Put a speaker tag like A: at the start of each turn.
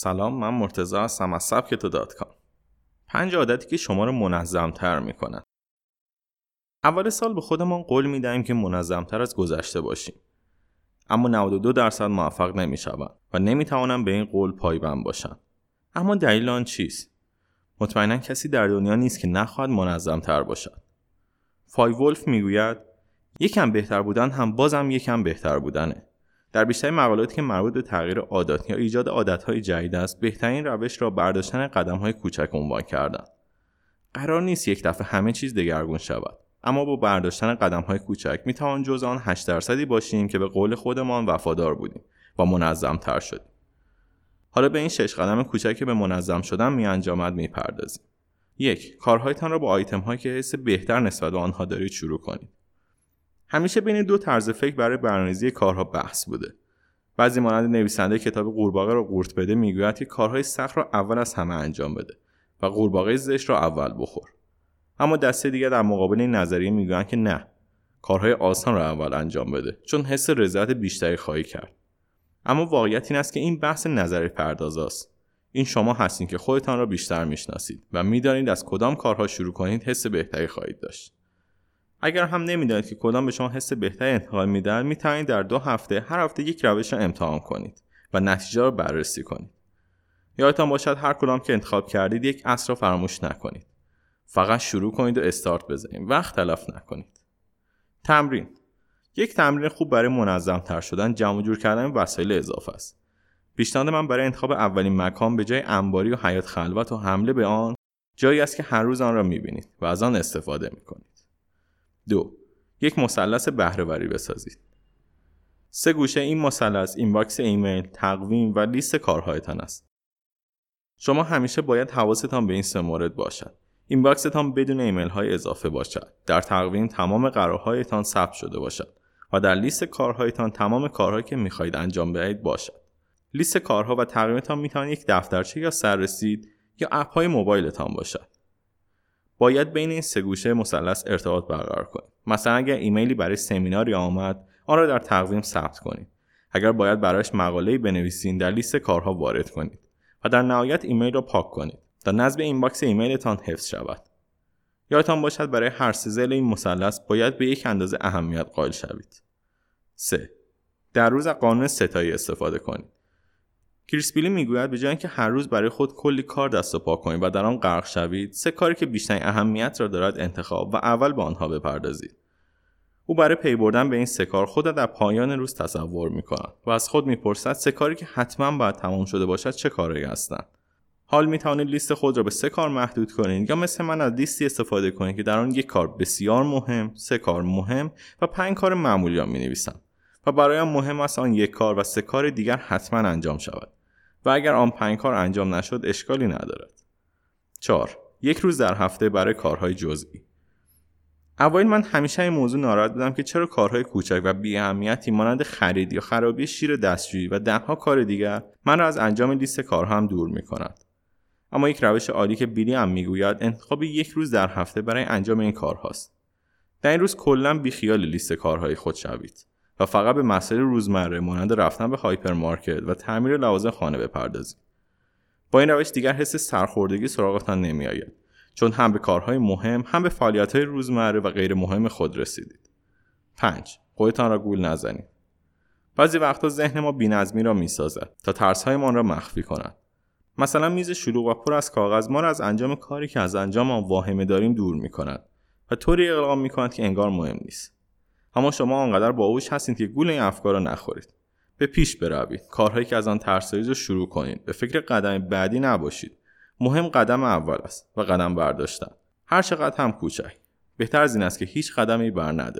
A: سلام من مرتضی هستم از سبک تو dot com. پنج عادتی که شما رو منظم تر می‌کنن. اول سال به خودمان قول می‌دهیم که منظمتر از گذشته باشیم. اما 92 درصد موفق نمی‌شوند و نمی‌توانم به این قول پایبند باشم. اما دلیل آن چیست؟ مطمئنا کسی در دنیا نیست که نخواهد منظم تر باشد. فای ولف می‌گوید یکم بهتر بودن هم بازم یکم بهتر بودنه. در بیشتر مقالاتی که مربوط به تغییر عادات یا ایجاد عادتهای جدید است بهترین روش را برداشتن قدمهای کوچک عنوان کردن قرار نیست یک دفعه همه چیز دگرگون شود. اما با برداشتن قدمهای کوچک می‌توان جز آن 8 درصدی باشیم که به قول خودمان وفادار بودیم و منظم تر شدیم. حالا به این شش قدم کوچک که به منظم شدن می انجامد می‌پردازیم. یک کارهایتان را با آیتم هایی که حس بهتر نسبت به آنها دارید شروع کنید. همیشه بین دو طرز فکر برای برنامه‌ریزی کارها بحث بوده. بعضی مانند نویسنده کتاب قورباغه را قورت بده می‌گوید که کارهای سخت را اول از همه انجام بده و قورباغه زشت را اول بخور. اما دسته دیگر در مقابل این نظریه می‌گویند که نه کارهای آسان را اول انجام بده چون حس رضایت بیشتری خواهی کرد. اما واقعیت این است که این بحث نظری پرداز است. این شما هستین که خودتان را بیشتر می‌شناسید و می‌دانید از کدام کارها شروع کنید حس بهتری خواهید داشت. اگر هم نمی‌دانید که کدام به شما حس بهتری انتقال میدن می‌توانید در دو هفته هر هفته یک روش را امتحان کنید و نتیجه را بررسی کنید. یادتان باشد هر کدام که انتخاب کردید یک اصل را فراموش نکنید. فقط شروع کنید و استارت بزنید. وقت تلف نکنید. تمرین. یک تمرین خوب برای منظم تر شدن جمع جور کردن وسایل اضافه است. پیشنهاد من برای انتخاب اولین مکان به جای انباری و حیات خلوت و حمله به آن جایی است که هر روز آن را می‌بینید و از آن استفاده می‌کنید. دو. یک مثلث بهرهوری بسازید. سه گوشه این مثلث inbox ایمیل تقویم و لیست کارهایتان است. شما همیشه باید حواستان به این سه مورد باشد. inbox تان بدون ایمیل های اضافه باشد. در تقویم تمام قرارهایتان ثبت شده باشد و در لیست کارهایتان تمام کارهایی که می‌خواهید انجام بدهید باشد. لیست کارها و تقویمتان می‌تواند یک دفترچه یا سررسید یا app های موبایلتان باشد. باید بین این سه گوشه مثلث ارتباط برقرار کنید مثلا اگر ایمیلی برای سمیناری آمد آن را در تقویم ثبت کنید اگر باید برایش مقاله‌ای بنویسید در لیست کارها وارد کنید و در نهایت ایمیل را پاک کنید تا نظم inbox ایمیلتان حفظ شود. یادتان باشد برای هر سه این مثلث باید به یک اندازه اهمیت قائل شوید. 3. در روز قانون ستایی استفاده کنید. کریسپیلی می‌گوید به جای اینکه هر روز برای خود کلی کار دست و پا کنید و در آن غرق شوید سه کاری که بیشترین اهمیت را دارد انتخاب و اول به آنها بپردازید. او برای پی بردن به این سه کار خود در پایان روز تصور می و از خود می‌پرسد سه کاری که حتما باید تمام شده باشد چه کارهایی هستند. حال می توانید لیست خود را به سه کار محدود کنید یا مثل من از لیستی استفاده کنید که در آن یک کار بسیار مهم سه کار مهم و پنج کار معمولی را می نویسم و برایم مهم است آن یک کار و سه کار دیگر حتما انجام شود. و اگر آن پنج کار انجام نشد اشکالی ندارد. 4. یک روز در هفته برای کارهای جزئی. اوایل من همیشه این موضوع ناراحت بودم که چرا کارهای کوچک و بی اهمیتی مانند خرید یا خرابی شیر دستشویی و دهها کار دیگر من را از انجام لیست کارها هم دور می کند. اما یک روش عالی که بیلی هم می‌گوید انتخاب یک روز در هفته برای انجام این کارهاست. در این روز کلا بیخیال لیست کارهای خود شوید. و فقط به مسائل روزمره مانند رفتن به هایپرمارکت و تعمیر لوازم خانه بپردازید با این روش دیگر حس سرخوردگی سراغتان نمیآید چون هم به کارهای مهم هم به فعالیتهای روزمره و غیر مهم خود رسیدید. 5 خودتان را گول نزنید. بعضی وقتا ذهن ما بینظمی را می‌سازد تا ترسهایمان را مخفی کند. مثلا میز شلوغ و پر از کاغذ ما را از انجام کاری که از انجام آن واهمه داریم دور می کند و طوری اقلام می کند که انگار مهم نیست. اما شما آنقدر باهوش هستید که گول این افکار را نخورید. به پیش بروید. کارهایی که از آن ترسایید رو شروع کنید. به فکر قدم بعدی نباشید. مهم قدم اول است و قدم برداشتن. هر چقدر هم کوچک. بهتر از این است که هیچ قدمی بر ندارید.